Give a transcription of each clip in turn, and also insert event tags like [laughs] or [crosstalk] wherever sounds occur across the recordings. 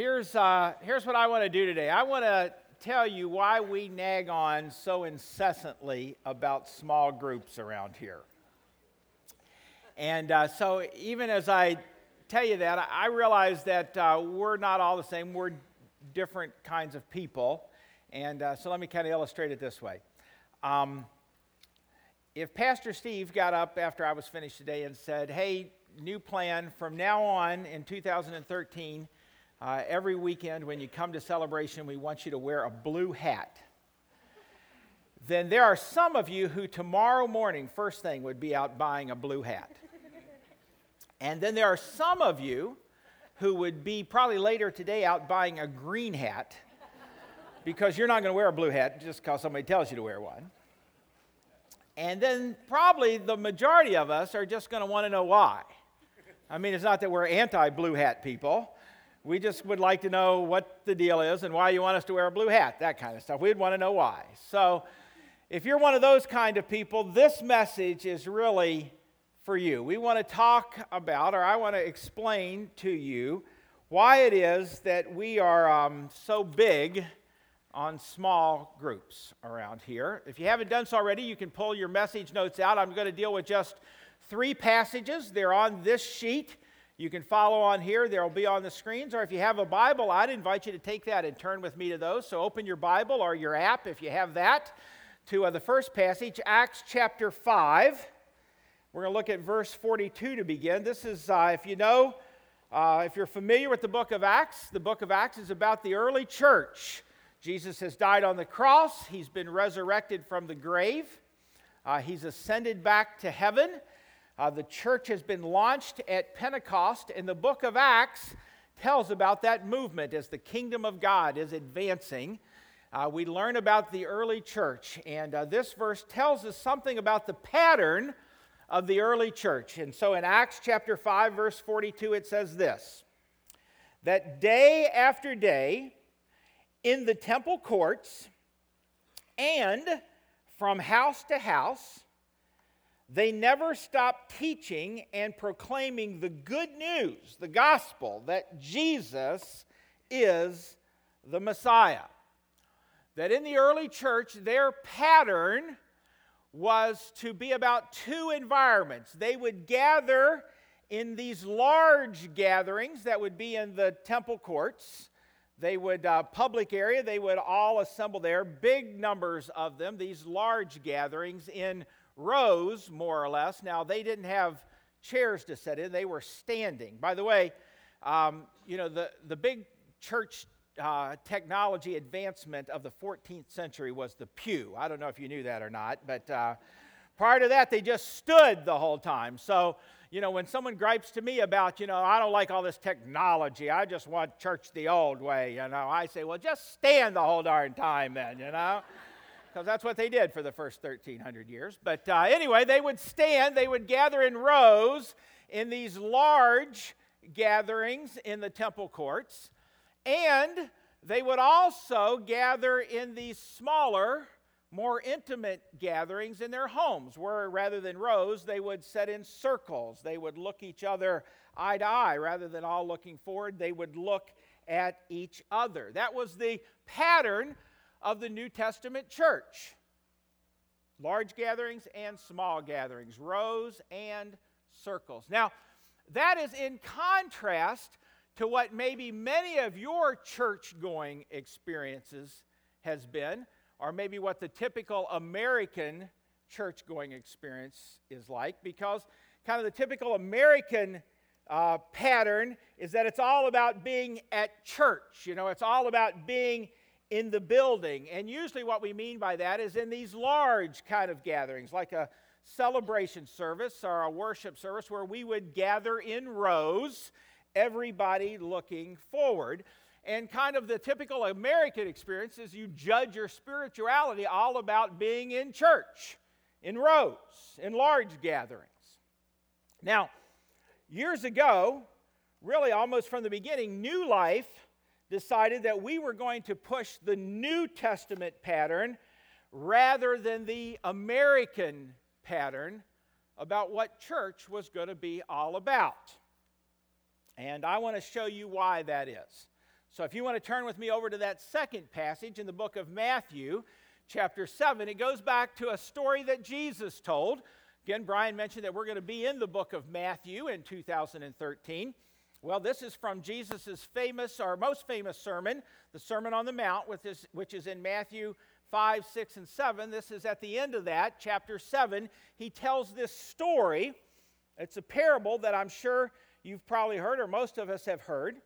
Here's, uh, here's what I want to do today. I want to tell you why we nag on so incessantly about small groups around here. And uh, so, even as I tell you that, I realize that uh, we're not all the same. We're different kinds of people. And uh, so, let me kind of illustrate it this way. Um, if Pastor Steve got up after I was finished today and said, Hey, new plan from now on in 2013, uh, every weekend when you come to celebration, we want you to wear a blue hat. Then there are some of you who tomorrow morning, first thing, would be out buying a blue hat. And then there are some of you who would be probably later today out buying a green hat because you're not going to wear a blue hat just because somebody tells you to wear one. And then probably the majority of us are just going to want to know why. I mean, it's not that we're anti blue hat people. We just would like to know what the deal is and why you want us to wear a blue hat, that kind of stuff. We'd want to know why. So, if you're one of those kind of people, this message is really for you. We want to talk about, or I want to explain to you, why it is that we are um, so big on small groups around here. If you haven't done so already, you can pull your message notes out. I'm going to deal with just three passages. They're on this sheet. You can follow on here, they'll be on the screens. Or if you have a Bible, I'd invite you to take that and turn with me to those. So open your Bible or your app if you have that to uh, the first passage, Acts chapter 5. We're going to look at verse 42 to begin. This is, uh, if you know, uh, if you're familiar with the book of Acts, the book of Acts is about the early church. Jesus has died on the cross, he's been resurrected from the grave, uh, he's ascended back to heaven. Uh, the church has been launched at Pentecost, and the book of Acts tells about that movement as the kingdom of God is advancing. Uh, we learn about the early church, and uh, this verse tells us something about the pattern of the early church. And so in Acts chapter 5, verse 42, it says this that day after day, in the temple courts and from house to house, they never stopped teaching and proclaiming the good news, the gospel, that Jesus is the Messiah. That in the early church, their pattern was to be about two environments. They would gather in these large gatherings that would be in the temple courts. They would, uh, public area, they would all assemble there, big numbers of them, these large gatherings in rows, more or less. Now, they didn't have chairs to sit in, they were standing. By the way, um, you know, the, the big church uh, technology advancement of the 14th century was the pew. I don't know if you knew that or not, but uh, prior to that, they just stood the whole time. So, you know, when someone gripes to me about, you know, I don't like all this technology, I just want church the old way, you know, I say, well, just stand the whole darn time then, you know because that's what they did for the first 1,300 years. But uh, anyway, they would stand, they would gather in rows in these large gatherings in the temple courts, and they would also gather in these smaller, more intimate gatherings in their homes, where rather than rows, they would set in circles. They would look each other eye to eye. Rather than all looking forward, they would look at each other. That was the pattern of the New Testament church large gatherings and small gatherings, rows and circles. Now, that is in contrast to what maybe many of your church going experiences has been, or maybe what the typical American church going experience is like, because kind of the typical American uh, pattern is that it's all about being at church. You know, it's all about being in the building. And usually, what we mean by that is in these large kind of gatherings, like a celebration service or a worship service where we would gather in rows, everybody looking forward. And kind of the typical American experience is you judge your spirituality all about being in church, in rows, in large gatherings. Now, years ago, really almost from the beginning, New Life decided that we were going to push the New Testament pattern rather than the American pattern about what church was going to be all about. And I want to show you why that is. So if you want to turn with me over to that second passage in the book of Matthew, chapter 7, it goes back to a story that Jesus told. Again, Brian mentioned that we're going to be in the book of Matthew in 2013. Well, this is from Jesus' famous, or most famous sermon, the Sermon on the Mount, which is in Matthew 5, 6, and 7. This is at the end of that, chapter 7. He tells this story. It's a parable that I'm sure you've probably heard, or most of us have heard.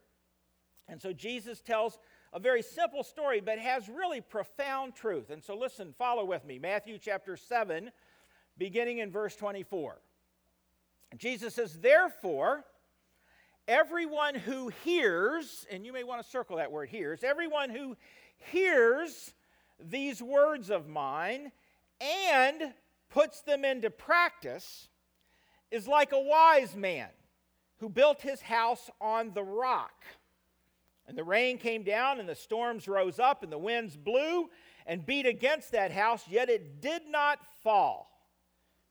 And so Jesus tells a very simple story, but has really profound truth. And so listen, follow with me. Matthew chapter 7, beginning in verse 24. Jesus says, Therefore, everyone who hears, and you may want to circle that word hears, everyone who hears these words of mine and puts them into practice is like a wise man who built his house on the rock. And the rain came down, and the storms rose up, and the winds blew and beat against that house, yet it did not fall,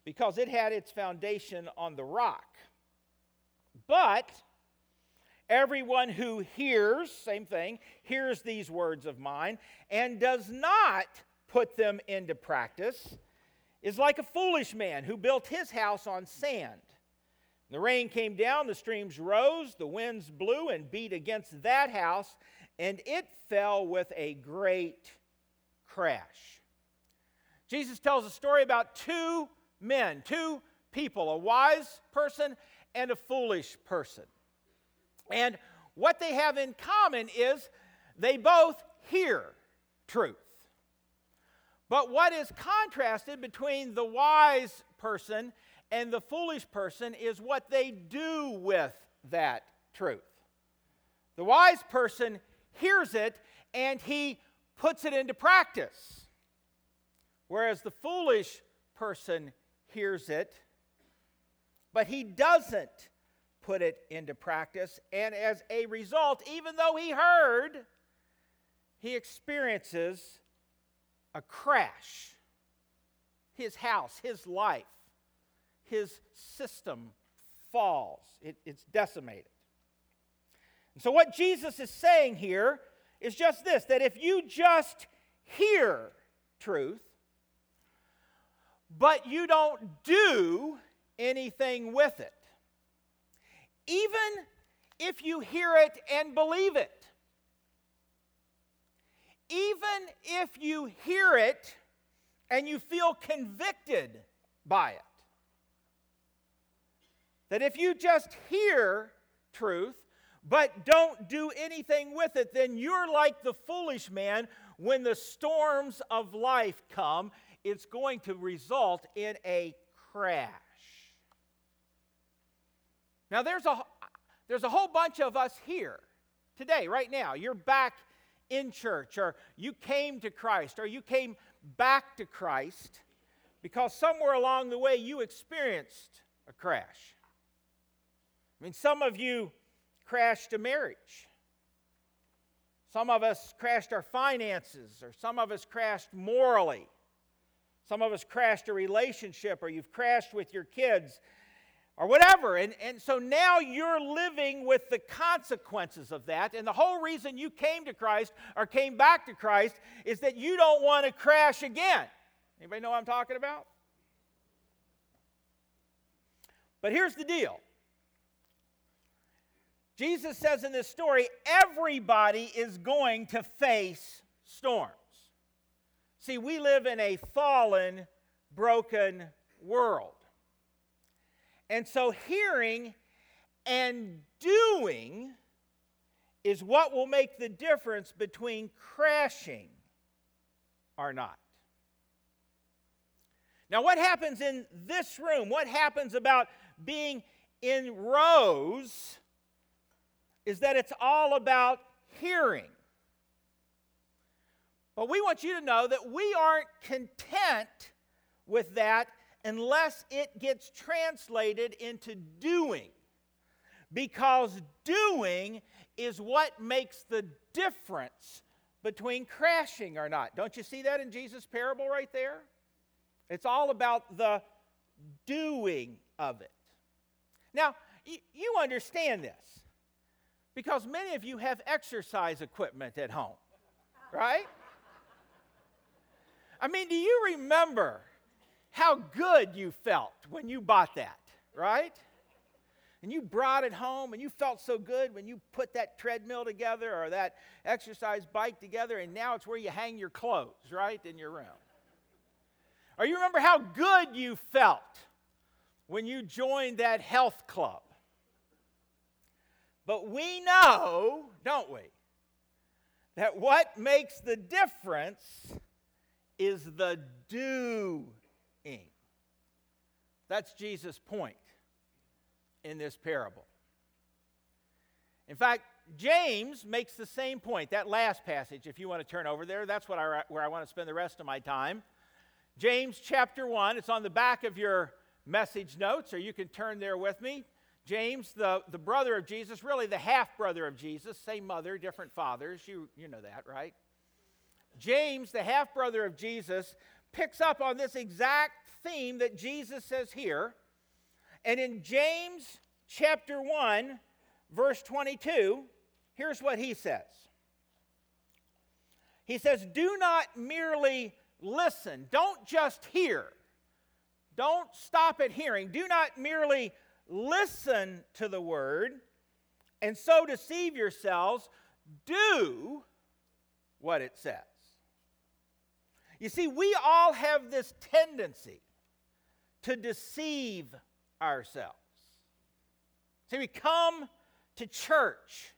because it had its foundation on the rock. But everyone who hears, same thing, hears these words of mine, and does not put them into practice, is like a foolish man who built his house on sand. The rain came down, the streams rose, the winds blew and beat against that house, and it fell with a great crash. Jesus tells a story about two men, two people, a wise person and a foolish person. And what they have in common is they both hear truth. But what is contrasted between the wise person and the foolish person is what they do with that truth. The wise person hears it and he puts it into practice, whereas the foolish person hears it, but he doesn't put it into practice. And as a result, even though he heard, he experiences a crash. His house, his life his system falls, it, it's decimated. And so, what Jesus is saying here is just this that if you just hear truth, but you don't do anything with it, even if you hear it and believe it, even if you hear it and you feel convicted by it, that if you just hear truth, but don't do anything with it, then you're like the foolish man when the storms of life come. It's going to result in a crash. Now, there's a, there's a whole bunch of us here today, right now. You're back in church, or you came to Christ, or you came back to Christ because somewhere along the way you experienced a crash. I mean, some of you crashed a marriage. Some of us crashed our finances, or some of us crashed morally. Some of us crashed a relationship, or you've crashed with your kids, or whatever. And, and so now you're living with the consequences of that. And the whole reason you came to Christ or came back to Christ is that you don't want to crash again. Anybody know what I'm talking about? But here's the deal Jesus says in this story, everybody is going to face storms. See, we live in a fallen, broken world. And so, hearing and doing is what will make the difference between crashing or not. Now, what happens in this room? What happens about being in rows is that it's all about hearing. But we want you to know that we aren't content with that unless it gets translated into doing. Because doing is what makes the difference between crashing or not. Don't you see that in Jesus' parable right there? It's all about the doing of it. Now, you understand this. Because many of you have exercise equipment at home, right? I mean, do you remember how good you felt when you bought that, right? And you brought it home and you felt so good when you put that treadmill together or that exercise bike together, and now it's where you hang your clothes, right, in your room. Or you remember how good you felt when you joined that health club. But we know, don't we, that what makes the difference is the That's Jesus' point in this parable. In fact, James makes the same point. That last passage, if you want to turn over there, that's what I, where I want to spend the rest of my time. James chapter 1, it's on the back of your message notes, or you can turn there with me. James, the, the brother of Jesus, really the half brother of Jesus, same mother, different fathers. You, you know that, right? James, the half brother of Jesus, picks up on this exact theme that Jesus says here. And in James chapter 1, verse 22, here's what he says. He says, Do not merely listen, don't just hear, don't stop at hearing, do not merely listen to the word and so deceive yourselves, do what it says. You see, we all have this tendency to deceive ourselves. See, we come to church,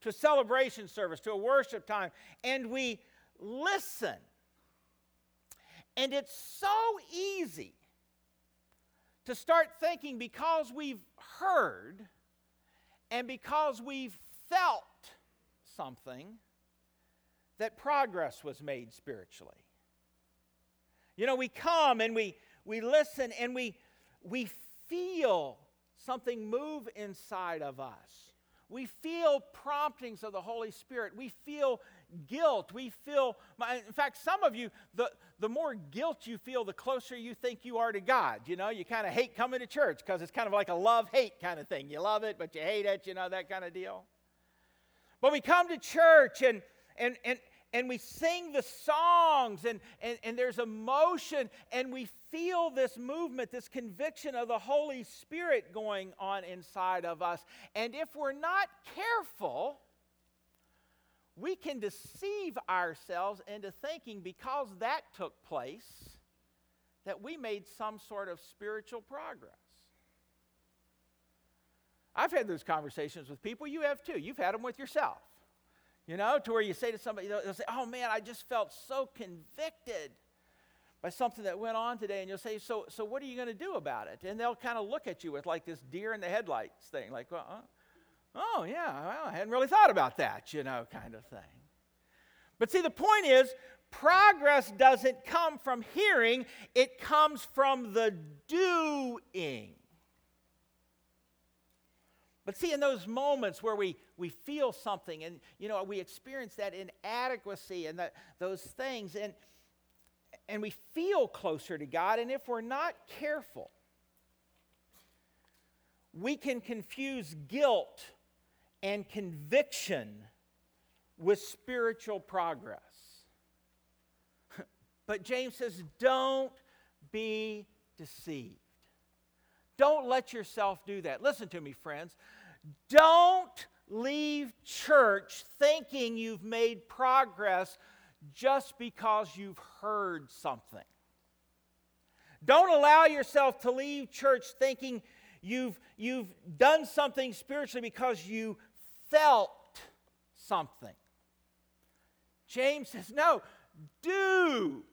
to a celebration service, to a worship time, and we listen. And it's so easy to start thinking because we've heard and because we've felt something that progress was made spiritually. You know, we come and we, we listen and we, we feel something move inside of us. We feel promptings of the Holy Spirit. We feel guilt. We feel, in fact, some of you, the, the more guilt you feel, the closer you think you are to God. You know, you kind of hate coming to church because it's kind of like a love hate kind of thing. You love it, but you hate it, you know, that kind of deal. But we come to church and, and, and, and we sing the songs and, and, and there's emotion and we feel this movement, this conviction of the Holy Spirit going on inside of us. And if we're not careful, we can deceive ourselves into thinking because that took place that we made some sort of spiritual progress. I've had those conversations with people. You have too. You've had them with yourself. You know, to where you say to somebody, they'll say, Oh man, I just felt so convicted by something that went on today. And you'll say, So, so what are you going to do about it? And they'll kind of look at you with like this deer in the headlights thing, like, well, uh, Oh, yeah, well, I hadn't really thought about that, you know, kind of thing. But see, the point is, progress doesn't come from hearing, it comes from the doing. But see, in those moments where we, we feel something and, you know, we experience that inadequacy and that, those things, and, and we feel closer to God, and if we're not careful, we can confuse guilt and conviction with spiritual progress. [laughs] But James says, don't be deceived. Don't let yourself do that. Listen to me, friends. Don't leave church thinking you've made progress just because you've heard something. Don't allow yourself to leave church thinking you've, you've done something spiritually because you felt something. James says, no, do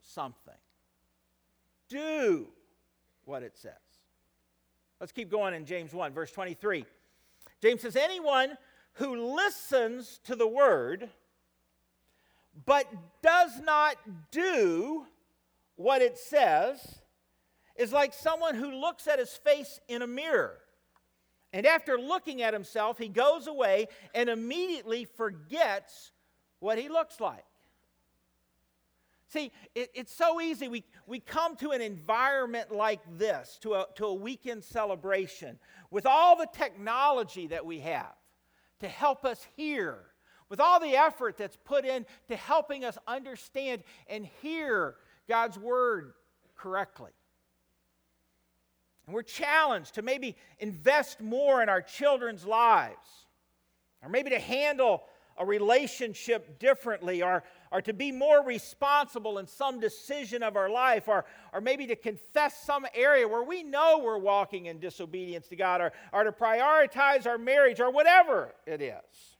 something. Do what it says. Let's keep going in James 1, verse 23. James says, Anyone who listens to the word but does not do what it says is like someone who looks at his face in a mirror. And after looking at himself, he goes away and immediately forgets what he looks like. See, it, it's so easy. We, we come to an environment like this, to a, to a weekend celebration, with all the technology that we have. to help us hear, with all the effort that's put in to helping us understand and hear God's word correctly. And we're challenged to maybe invest more in our children's lives, or maybe to handle a relationship differently, or, or to be more responsible in some decision of our life, or, or maybe to confess some area where we know we're walking in disobedience to God, or, or to prioritize our marriage, or whatever it is.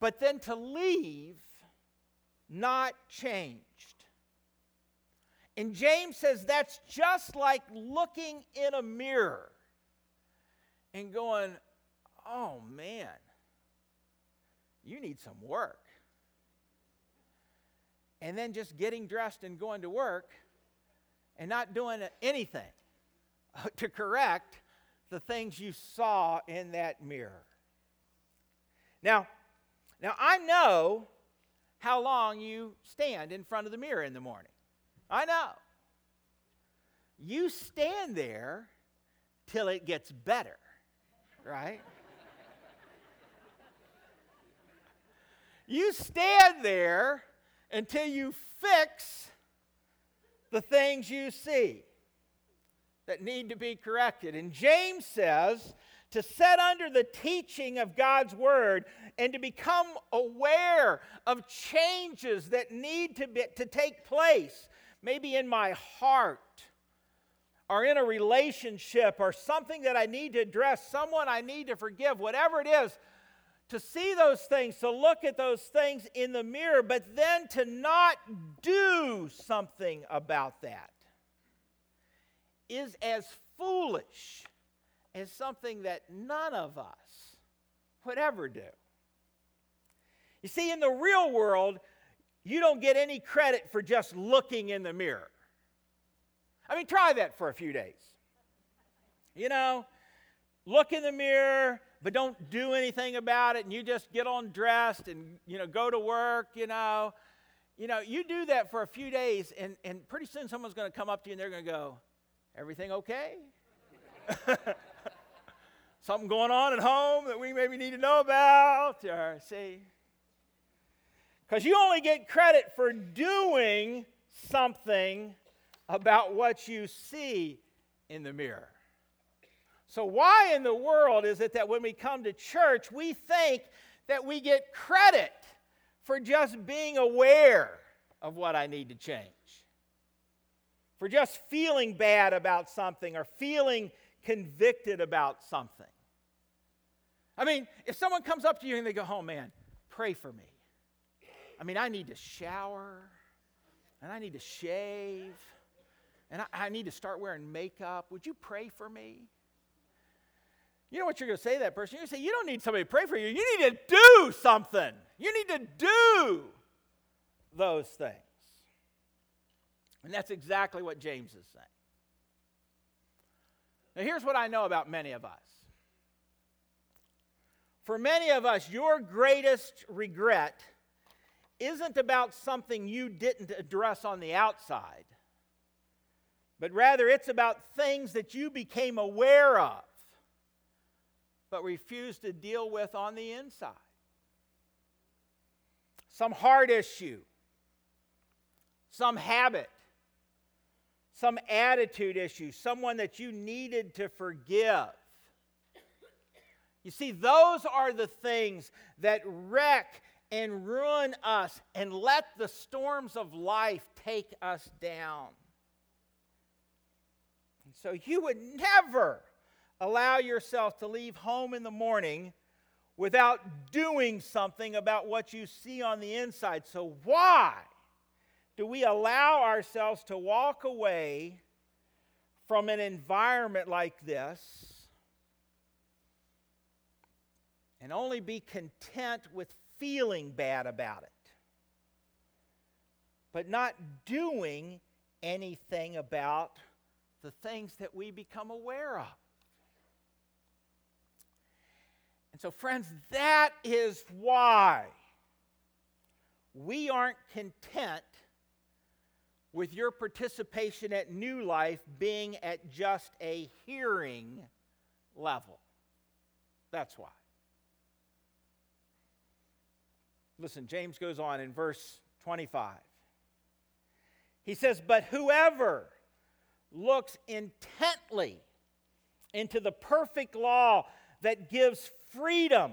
But then to leave not changed. And James says that's just like looking in a mirror and going, oh man, you need some work. And then just getting dressed and going to work and not doing anything [laughs] to correct the things you saw in that mirror. Now, now I know how long you stand in front of the mirror in the morning. I know. You stand there till it gets better, right? You stand there until you fix the things you see that need to be corrected. And James says to set under the teaching of God's word and to become aware of changes that need to, be, to take place maybe in my heart or in a relationship or something that I need to address, someone I need to forgive, whatever it is, to see those things, to look at those things in the mirror, but then to not do something about that is as foolish as something that none of us would ever do. You see, in the real world, you don't get any credit for just looking in the mirror. I mean, try that for a few days. You know, look in the mirror, but don't do anything about it, and you just get on dressed and, you know, go to work, you know. You know, you do that for a few days, and, and pretty soon someone's going to come up to you and they're going to go, Everything okay? [laughs] Something going on at home that we maybe need to know about? Or, see, because you only get credit for doing something about what you see in the mirror. So, why in the world is it that when we come to church, we think that we get credit for just being aware of what I need to change? For just feeling bad about something or feeling convicted about something. I mean, if someone comes up to you and they go, Oh man, pray for me. I mean, I need to shower and I need to shave and I, I need to start wearing makeup. Would you pray for me? You know what you're going to say to that person? You're going to say, You don't need somebody to pray for you. You need to do something. You need to do those things. And that's exactly what James is saying. Now, here's what I know about many of us. For many of us, your greatest regret isn't about something you didn't address on the outside, but rather it's about things that you became aware of but refuse to deal with on the inside. Some heart issue, some habit, some attitude issue, someone that you needed to forgive. You see, those are the things that wreck and ruin us and let the storms of life take us down. And so you would never allow yourself to leave home in the morning without doing something about what you see on the inside. So, why do we allow ourselves to walk away from an environment like this and only be content with feeling bad about it, but not doing anything about the things that we become aware of. And so, friends, that is why we aren't content with your participation at New Life being at just a hearing level. That's why. Listen, James goes on in verse 25. He says, But whoever looks intently into the perfect law that gives freedom,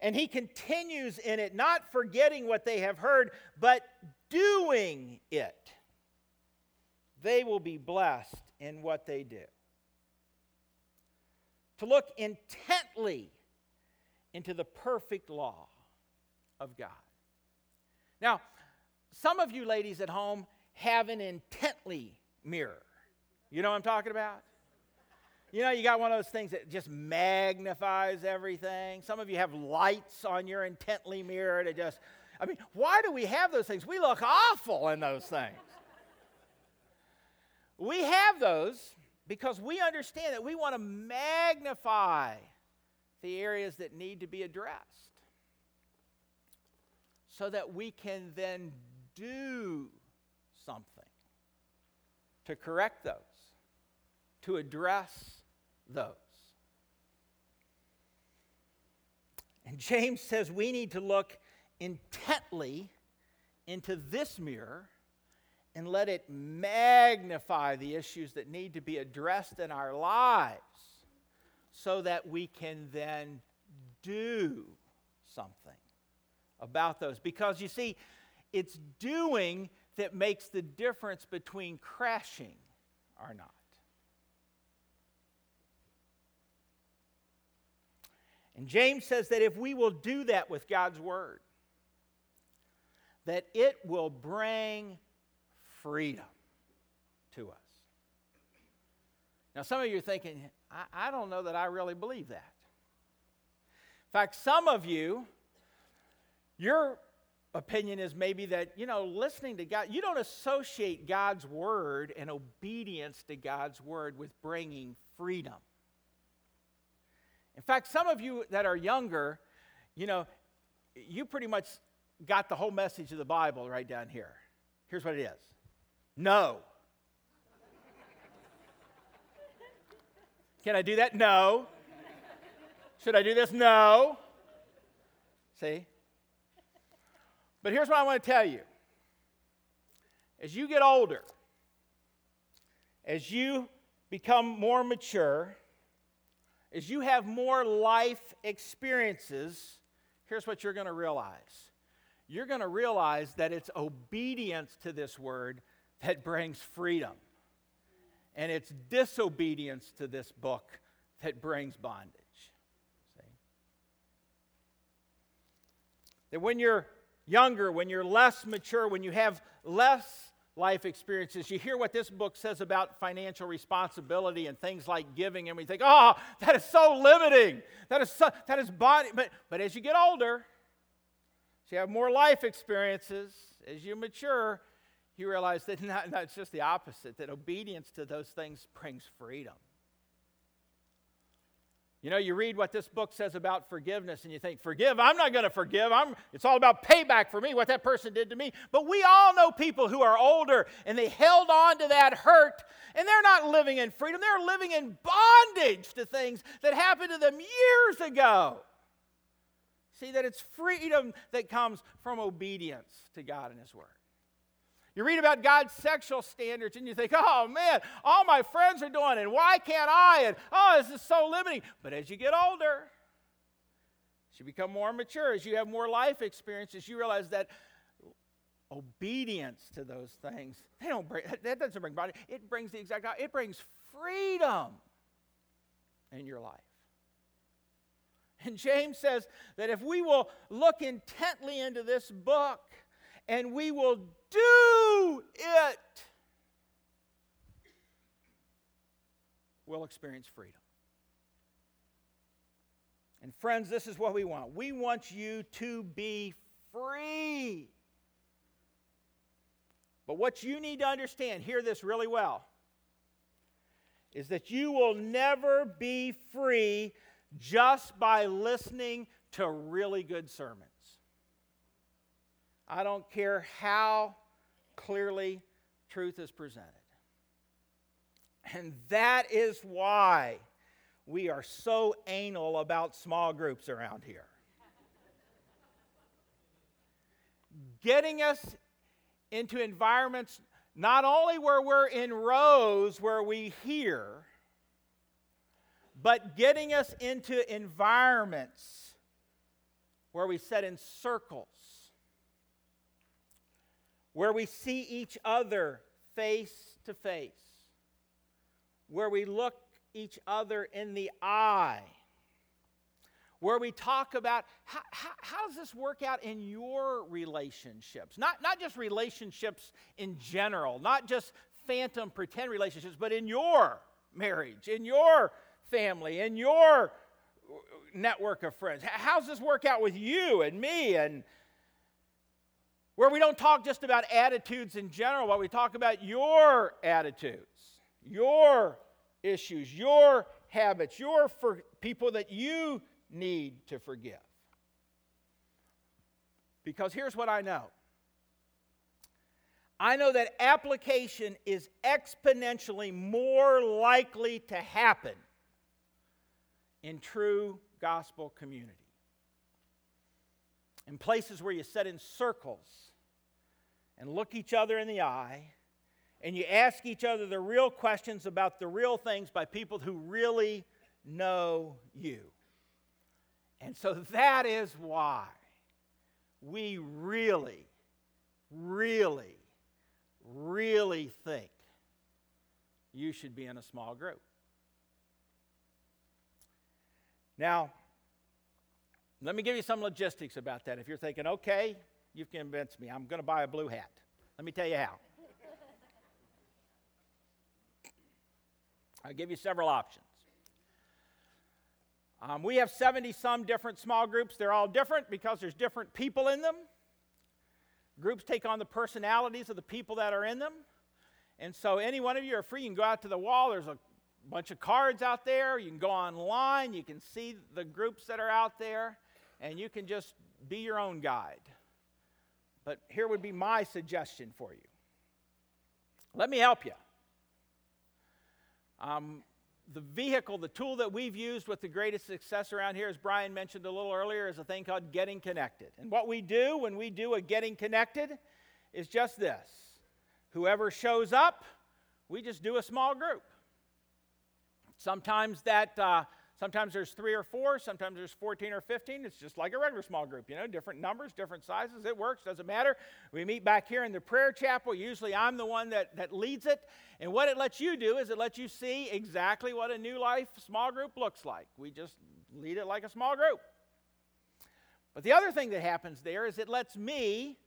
and he continues in it, not forgetting what they have heard, but doing it, they will be blessed in what they do. To look intently into the perfect law of God. Now, some of you ladies at home have an intently mirror. You know what I'm talking about? You know, you got one of those things that just magnifies everything. Some of you have lights on your intently mirror to just, I mean, why do we have those things? We look awful in those things. we have those because we understand that we want to magnify the areas that need to be addressed so that we can then do something to correct those, to address those. And James says we need to look intently into this mirror and let it magnify the issues that need to be addressed in our lives so that we can then do something about those. Because you see, it's doing that makes the difference between crashing or not. And James says that if we will do that with God's Word, that it will bring freedom to us. Now, some of you are thinking, I, I don't know that I really believe that. In fact, some of you, your opinion is maybe that, you know, listening to God, you don't associate God's word and obedience to God's word with bringing freedom. In fact, some of you that are younger, you know, you pretty much got the whole message of the Bible right down here. Here's what it is no. Can I do that? No. Should I do this? No. See? But here's what I want to tell you. As you get older, as you become more mature, as you have more life experiences, here's what you're going to realize. You're going to realize that it's obedience to this word that brings freedom. And it's disobedience to this book that brings bondage. See? That when you're younger, when you're less mature, when you have less life experiences, you hear what this book says about financial responsibility and things like giving, and we think, oh, that is so limiting. That is, so, that is body. But, but as you get older, as you have more life experiences, as you mature, you realize that [laughs] not, not just the opposite, that obedience to those things brings freedom. You know, you read what this book says about forgiveness and you think, forgive, I'm not going to forgive. I'm, it's all about payback for me, what that person did to me. But we all know people who are older and they held on to that hurt and they're not living in freedom. They're living in bondage to things that happened to them years ago. See, that it's freedom that comes from obedience to God and His Word. You read about God's sexual standards and you think, oh man, all my friends are doing it, why can't I? And oh, this is so limiting. But as you get older, as you become more mature, as you have more life experiences, you realize that obedience to those things, they don't bring, [laughs] that doesn't bring body, it brings the exact, it brings freedom in your life. And James says that if we will look intently into this book, and we will do it, we'll experience freedom. And friends, this is what we want. We want you to be free. But what you need to understand, hear this really well, is that you will never be free just by listening to really good sermons. I don't care how clearly truth is presented. And that is why we are so anal about small groups around here. Getting us into environments not only where we're in rows where we hear, but getting us into environments where we sit in circles, where we see each other face to face, where we look each other in the eye, where we talk about how, how, how, does this work out in your relationships? Not, not just relationships in general, not just phantom pretend relationships, but in your marriage, in your family, in your network of friends. How does this work out with you and me and where we don't talk just about attitudes in general, but we talk about your attitudes, your issues, your habits, your for people that you need to forgive. Because here's what I know I know that application is exponentially more likely to happen in true gospel community. In places where you sit in circles and look each other in the eye and you ask each other the real questions about the real things by people who really know you. And so that is why we really, really, really think you should be in a small group. Now, let me give you some logistics about that. If you're thinking, okay, you've convinced me, I'm going to buy a blue hat. Let me tell you how. I'll give you several options. Um, we have 70 some different small groups. They're all different because there's different people in them. Groups take on the personalities of the people that are in them. And so, any one of you are free. You can go out to the wall. There's a bunch of cards out there. You can go online. You can see the groups that are out there. And you can just be your own guide. But here would be my suggestion for you. Let me help you. Um, the vehicle, the tool that we've used with the greatest success around here, as Brian mentioned a little earlier, is a thing called Getting Connected. And what we do when we do a Getting Connected is just this whoever shows up, we just do a small group. Sometimes that. Uh, Sometimes there's three or four, sometimes there's 14 or 15. It's just like a regular small group, you know, different numbers, different sizes. It works, doesn't matter. We meet back here in the prayer chapel. Usually I'm the one that, that leads it. And what it lets you do is it lets you see exactly what a new life small group looks like. We just lead it like a small group. But the other thing that happens there is it lets me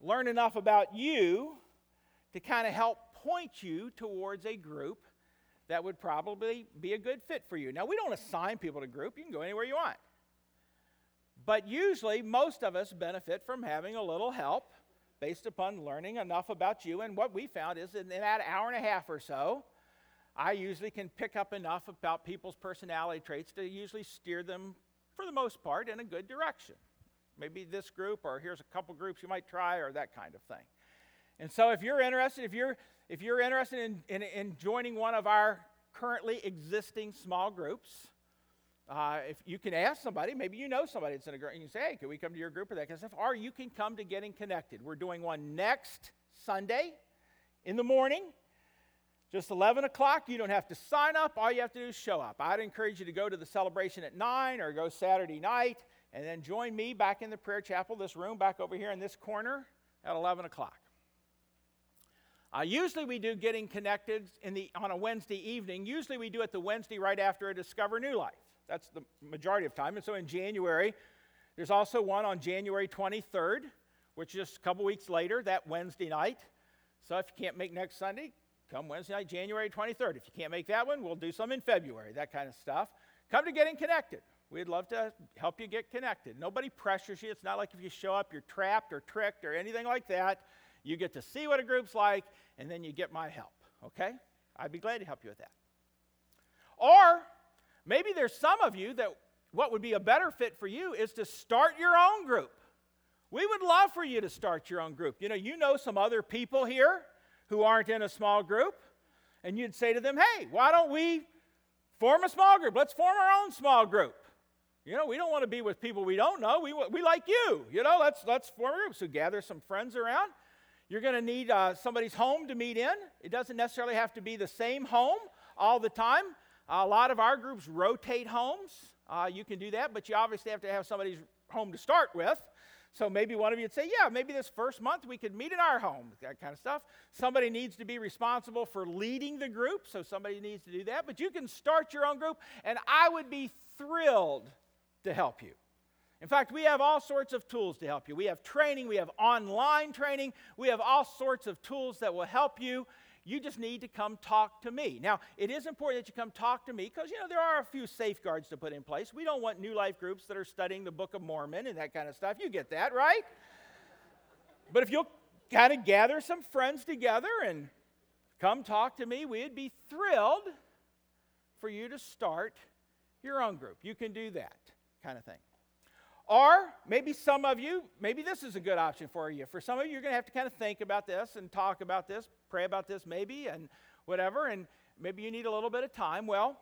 learn enough about you to kind of help point you towards a group that would probably be a good fit for you. Now, we don't assign people to group, you can go anywhere you want. But usually, most of us benefit from having a little help based upon learning enough about you. And what we found is in that hour and a half or so, I usually can pick up enough about people's personality traits to usually steer them, for the most part, in a good direction. Maybe this group, or here's a couple groups you might try, or that kind of thing. And so, if you're interested, if you're if you're interested in, in, in joining one of our currently existing small groups, uh, if you can ask somebody, maybe you know somebody that's in a group, and you say, hey, can we come to your group or that kind of stuff? Or you can come to Getting Connected. We're doing one next Sunday in the morning, just 11 o'clock. You don't have to sign up. All you have to do is show up. I'd encourage you to go to the celebration at 9 or go Saturday night and then join me back in the prayer chapel, this room back over here in this corner at 11 o'clock. Uh, usually we do getting connected the, on a Wednesday evening. Usually we do it the Wednesday right after a Discover New Life. That's the majority of time. And so in January, there's also one on January 23rd, which is just a couple weeks later, that Wednesday night. So if you can't make next Sunday, come Wednesday night, January 23rd. If you can't make that one, we'll do some in February, that kind of stuff. Come to Getting Connected. We'd love to help you get connected. Nobody pressures you. It's not like if you show up, you're trapped or tricked or anything like that. You get to see what a group's like, and then you get my help, okay? I'd be glad to help you with that. Or maybe there's some of you that what would be a better fit for you is to start your own group. We would love for you to start your own group. You know, you know some other people here who aren't in a small group, and you'd say to them, hey, why don't we Form a small group. Let's form our own small group. You know, we don't want to be with people we don't know. We, we like you. You know, let's, let's form a group. So gather some friends around. You're going to need uh, somebody's home to meet in. It doesn't necessarily have to be the same home all the time. A lot of our groups rotate homes. Uh, you can do that, but you obviously have to have somebody's home to start with. So maybe one of you would say, yeah, maybe this first month we could meet in our home, that kind of stuff. Somebody needs to be responsible for leading the group, so somebody needs to do that. But you can start your own group, and I would be thrilled to help you. In fact, we have all sorts of tools to help you. We have training, we have online training, we have all sorts of tools that will help you you just need to come talk to me. Now, it is important that you come talk to me because, you know, there are a few safeguards to put in place. We don't want new life groups that are studying the Book of Mormon and that kind of stuff. You get that, right? but if you'll kind of gather some friends together and come talk to me, we'd be thrilled for you to start your own group. You can do that kind of thing. Or maybe some of you, maybe this is a good option for you. For some of you, you're going to have to kind of think about this and talk about this, pray about this maybe, and whatever, and maybe you need a little bit of time. Well,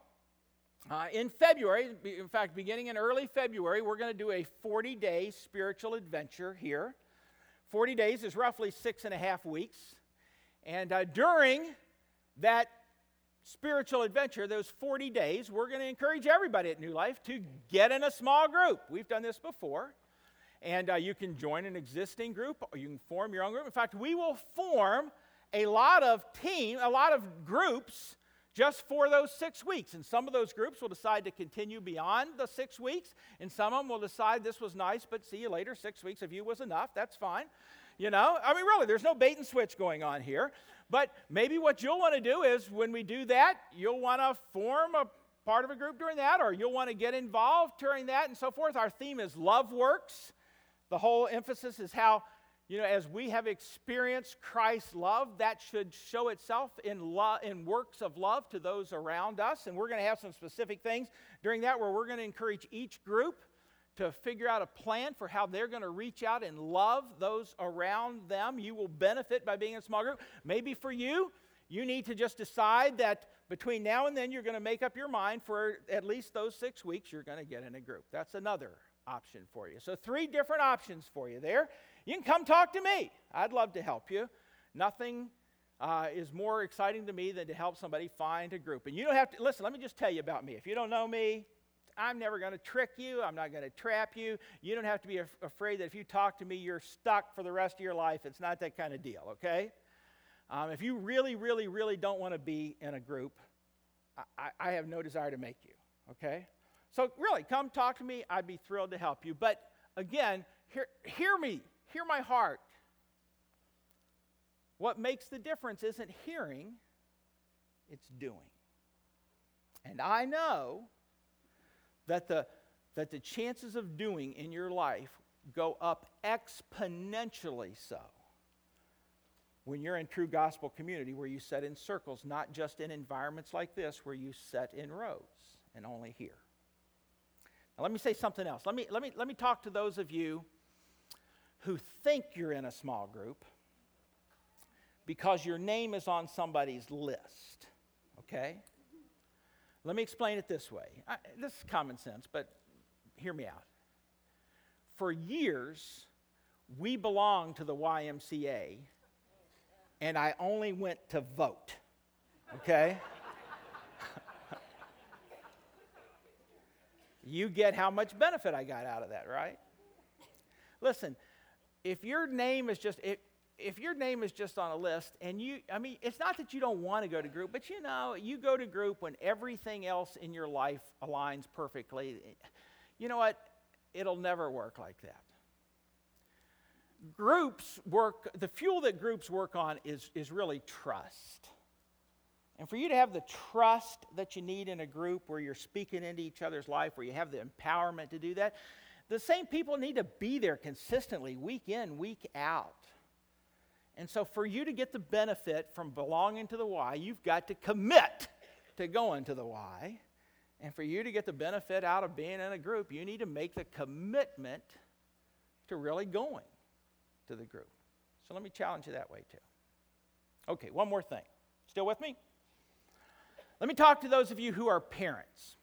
uh, in February, in fact, beginning in early February, we're going to do a 40 day spiritual adventure here. 40 days is roughly six and a half weeks. And uh, during that spiritual adventure, those 40 days, we're going to encourage everybody at New Life to get in a small group. We've done this before. And uh, you can join an existing group or you can form your own group. In fact, we will form a lot of team, a lot of groups just for those six weeks. And some of those groups will decide to continue beyond the six weeks, and some of them will decide this was nice, but see you later. Six weeks of you was enough. That's fine. You know, I mean, really, there's no bait and switch going on here. But maybe what you'll want to do is when we do that, you'll want to form a part of a group during that, or you'll want to get involved during that, and so forth. Our theme is love works. The whole emphasis is how, you know, as we have experienced Christ's love, that should show itself in, in works of love to those around us. And we're going to have some specific things during that where we're going to encourage each group to figure out a plan for how they're going to reach out and love those around them. You will benefit by being in a small group. Maybe for you, you need to just decide that between now and then you're going to make up your mind for at least those six weeks you're going to get in a group. That's another option for you. So, three different options for you there. You can come talk to me. I'd love to help you. Nothing uh, is more exciting to me than to help somebody find a group. And you don't have to, listen, let me just tell you about me. If you don't know me, I'm never going to trick you. I'm not going to trap you. You don't have to be af- afraid that if you talk to me, you're stuck for the rest of your life. It's not that kind of deal, okay? Um, if you really, really, really don't want to be in a group, I, I have no desire to make you, okay? So, really, come talk to me. I'd be thrilled to help you. But again, hear, hear me, hear my heart. What makes the difference isn't hearing, it's doing. And I know that the, that the chances of doing in your life go up exponentially so when you're in true gospel community where you set in circles, not just in environments like this where you set in rows and only here. Now, let me say something else. Let me, let, me, let me talk to those of you who think you're in a small group because your name is on somebody's list, okay? Let me explain it this way. I, this is common sense, but hear me out. For years, we belonged to the YMCA, and I only went to vote. Okay? [laughs] you get how much benefit I got out of that, right? Listen, if your name is just, if, if your name is just on a list and you i mean it's not that you don't want to go to group but you know you go to group when everything else in your life aligns perfectly you know what? It'll never work like that. Groups work the fuel that groups work on is, is really trust. And for you to have the trust that you need in a group where you're speaking into each other's life where you have the empowerment to do that the same people need to be there consistently week in week out and so, for you to get the benefit from belonging to the Y, you've got to commit to going to the Y. And for you to get the benefit out of being in a group, you need to make the commitment to really going to the group. So, let me challenge you that way too. Okay, one more thing. Still with me? Let me talk to those of you who are parents.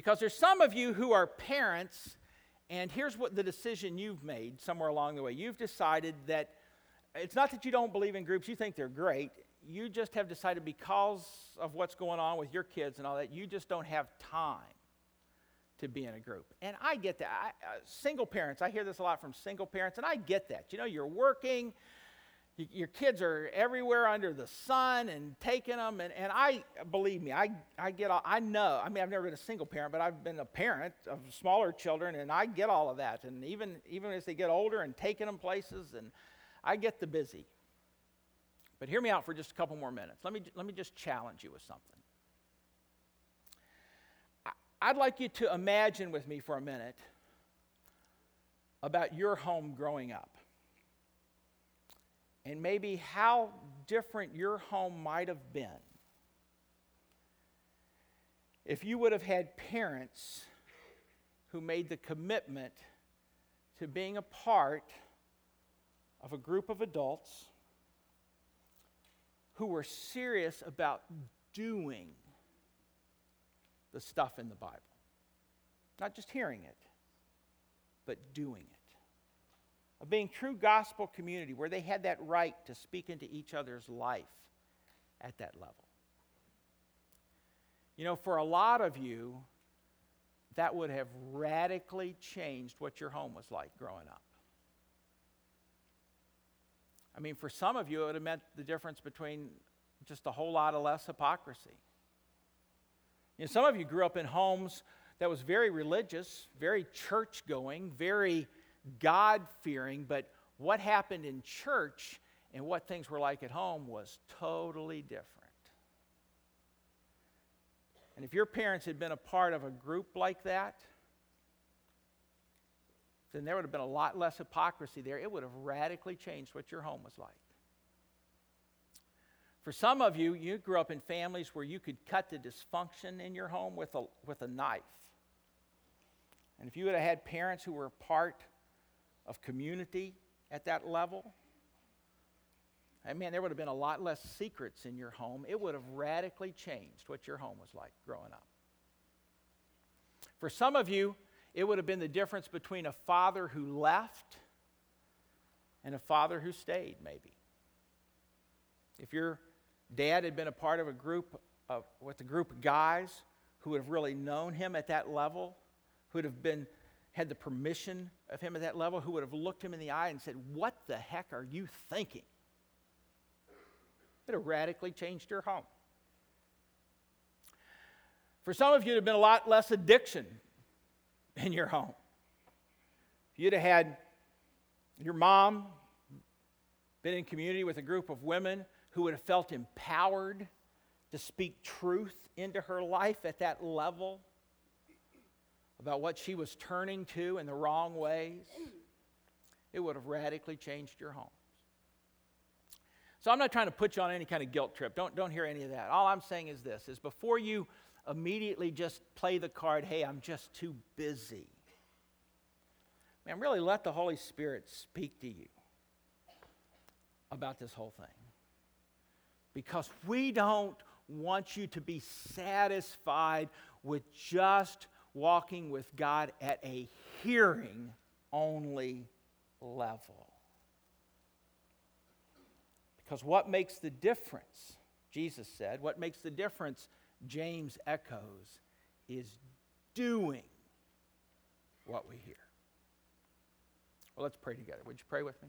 Because there's some of you who are parents, and here's what the decision you've made somewhere along the way. You've decided that it's not that you don't believe in groups, you think they're great. You just have decided because of what's going on with your kids and all that, you just don't have time to be in a group. And I get that. I, uh, single parents, I hear this a lot from single parents, and I get that. You know, you're working, you, your kids are everywhere under the sun and taking them. And, and I, believe me, I, I get all, I know. I mean, I've never been a single parent, but I've been a parent of smaller children, and I get all of that. And even, even as they get older and taking them places, and I get the busy. But hear me out for just a couple more minutes. Let me, let me just challenge you with something. I'd like you to imagine with me for a minute about your home growing up and maybe how different your home might have been if you would have had parents who made the commitment to being a part of a group of adults who were serious about doing the stuff in the Bible. Not just hearing it, but doing it. Of being true gospel community where they had that right to speak into each other's life at that level. You know, for a lot of you, that would have radically changed what your home was like growing up. I mean, for some of you, it would have meant the difference between just a whole lot of less hypocrisy you know, some of you grew up in homes that was very religious, very church going, very God fearing, but what happened in church and what things were like at home was totally different. And if your parents had been a part of a group like that, then there would have been a lot less hypocrisy there. It would have radically changed what your home was like. For some of you, you grew up in families where you could cut the dysfunction in your home with a, with a knife. And if you would have had parents who were part of community at that level, I mean, there would have been a lot less secrets in your home. It would have radically changed what your home was like growing up. For some of you, it would have been the difference between a father who left and a father who stayed, maybe. If you're Dad had been a part of a group of, with a group of guys who would have really known him at that level, who would have been had the permission of him at that level, who would have looked him in the eye and said, What the heck are you thinking? It would have radically changed your home. For some of you, would have been a lot less addiction in your home. If you'd have had your mom been in community with a group of women who would have felt empowered to speak truth into her life at that level about what she was turning to in the wrong ways, it would have radically changed your home. So I'm not trying to put you on any kind of guilt trip. Don't, don't hear any of that. All I'm saying is this is before you immediately just play the card, hey, I'm just too busy. Man, really let the Holy Spirit speak to you about this whole thing because we don't want you to be satisfied with just walking with God at a hearing only level. Because what makes the difference, Jesus said, what makes the difference, James echoes, is doing what we hear. Well, let's pray together. Would you pray with me?